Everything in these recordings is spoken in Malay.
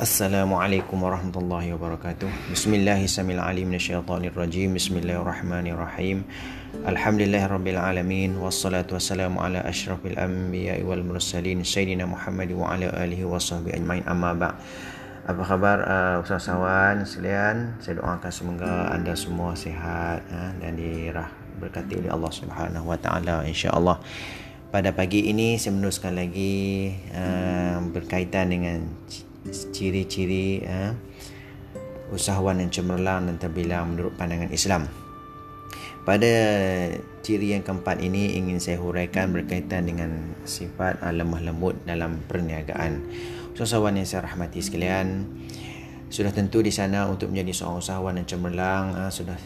Assalamualaikum warahmatullahi wabarakatuh. Bismillahirrahmanirrahim. Bismillahirrahmanirrahim. Alhamdulillahirabbil alamin wassalatu wassalamu ala asyrafil anbiya'i wal mursalin sayyidina Muhammad wa ala alihi washabbihi ajmain amma ba'. Apa khabar uh, usahawan sekalian? Saya doakan semoga anda semua sihat uh, dan dirah berkati oleh Allah Subhanahu wa taala insya-Allah. Pada pagi ini saya meneruskan lagi uh, berkaitan dengan ciri-ciri eh, usahawan yang cemerlang dan terbilang menurut pandangan Islam. Pada ciri yang keempat ini ingin saya huraikan berkaitan dengan sifat uh, lemah lembut dalam perniagaan. Usahawan yang saya rahmati sekalian, sudah tentu di sana untuk menjadi seorang usahawan yang cemerlang uh, sudah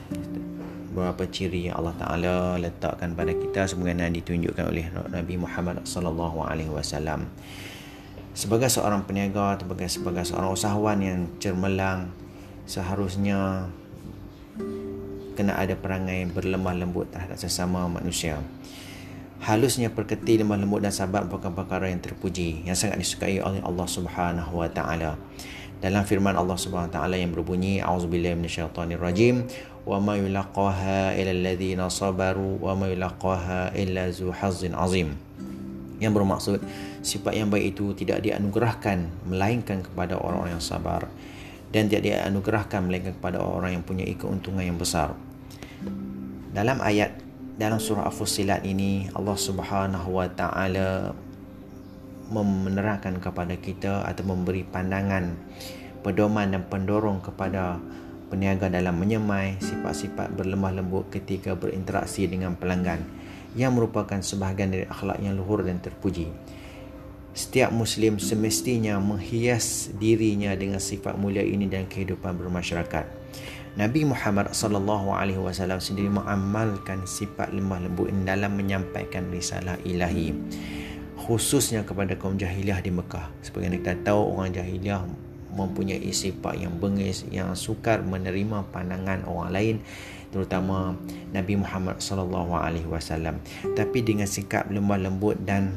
beberapa ciri yang Allah Taala letakkan pada kita sebagaimana ditunjukkan oleh Nabi Muhammad sallallahu alaihi wasallam sebagai seorang peniaga sebagai, sebagai seorang usahawan yang cermelang seharusnya kena ada perangai berlemah lembut terhadap sesama manusia. Halusnya perketi lemah lembut dan sabar merupakan perkara yang terpuji yang sangat disukai oleh Allah Subhanahu wa taala. Dalam firman Allah Subhanahu wa taala yang berbunyi auzubillahi minasyaitonir rajim wa ma yulaqaha illa alladhina sabaru wa ma yulaqaha illa zu hazzin azim yang bermaksud sifat yang baik itu tidak dianugerahkan melainkan kepada orang-orang yang sabar dan tidak dianugerahkan melainkan kepada orang yang punya keuntungan yang besar. Dalam ayat dalam surah Al-Fussilat ini Allah Subhanahu wa taala menerangkan kepada kita atau memberi pandangan pedoman dan pendorong kepada peniaga dalam menyemai sifat-sifat berlemah lembut ketika berinteraksi dengan pelanggan yang merupakan sebahagian dari akhlak yang luhur dan terpuji setiap muslim semestinya menghias dirinya dengan sifat mulia ini dalam kehidupan bermasyarakat. Nabi Muhammad sallallahu alaihi wasallam sendiri mengamalkan sifat lemah lembut ini dalam menyampaikan risalah ilahi khususnya kepada kaum jahiliah di Mekah. Yang kita tahu orang jahiliah mempunyai sifat yang bengis yang sukar menerima pandangan orang lain terutama Nabi Muhammad sallallahu alaihi wasallam. Tapi dengan sikap lemah lembut dan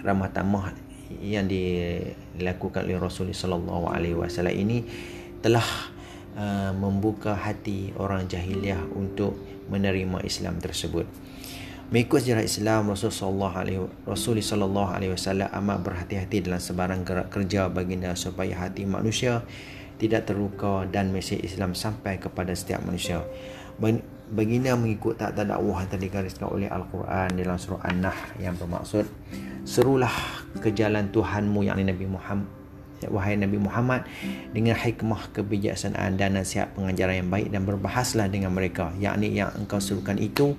ramah tamah yang dilakukan oleh Rasulullah sallallahu alaihi wasallam ini telah uh, membuka hati orang jahiliah untuk menerima Islam tersebut. Mengikut sejarah Islam Rasulullah sallallahu alaihi wasallam amat berhati-hati dalam sebarang gerak kerja baginda supaya hati manusia tidak terluka dan mesej Islam sampai kepada setiap manusia. Baginda mengikut tak dakwah yang digariskan oleh Al-Quran dalam surah An-Nahl yang bermaksud serulah ke jalan Tuhanmu yang Nabi Muhammad wahai Nabi Muhammad dengan hikmah kebijaksanaan dan nasihat pengajaran yang baik dan berbahaslah dengan mereka yakni yang engkau serukan itu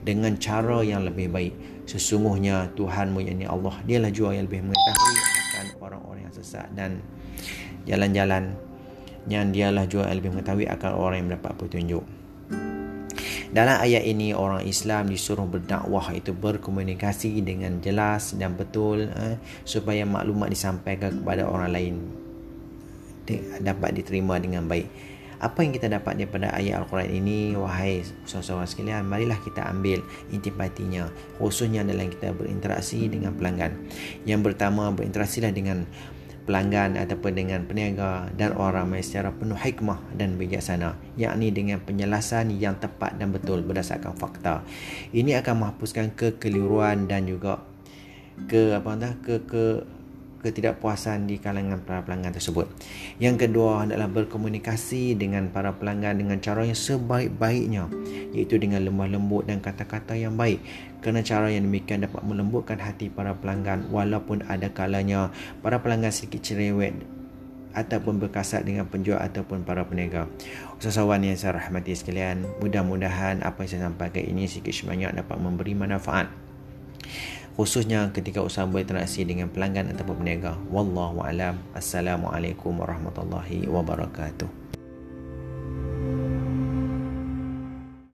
dengan cara yang lebih baik. Sesungguhnya Tuhanmu yakni Allah dialah jua yang lebih mengetahui akan orang-orang yang sesat dan jalan-jalan yang dialah jua yang lebih mengetahui akan orang yang mendapat petunjuk dalam ayat ini orang Islam disuruh berdakwah itu berkomunikasi dengan jelas dan betul eh, supaya maklumat disampaikan kepada orang lain. Dapat diterima dengan baik. Apa yang kita dapat daripada ayat Al-Quran ini Wahai saudara-saudara sekalian Marilah kita ambil intipatinya. Khususnya dalam kita berinteraksi dengan pelanggan. Yang pertama berinteraksilah dengan pelanggan ataupun dengan peniaga dan orang ramai secara penuh hikmah dan bijaksana yakni dengan penjelasan yang tepat dan betul berdasarkan fakta. Ini akan menghapuskan kekeliruan dan juga ke apa dah ke ke ketidakpuasan di kalangan para pelanggan tersebut. Yang kedua adalah berkomunikasi dengan para pelanggan dengan cara yang sebaik-baiknya iaitu dengan lemah lembut dan kata-kata yang baik. Kerana cara yang demikian dapat melembutkan hati para pelanggan walaupun ada kalanya para pelanggan sedikit cerewet ataupun berkasat dengan penjual ataupun para peniaga. Usahawan yang saya rahmati sekalian, mudah-mudahan apa yang saya sampaikan ini sedikit sebanyak dapat memberi manfaat khususnya ketika usaha berinteraksi dengan pelanggan ataupun peniaga. Wallahu alam. Assalamualaikum warahmatullahi wabarakatuh.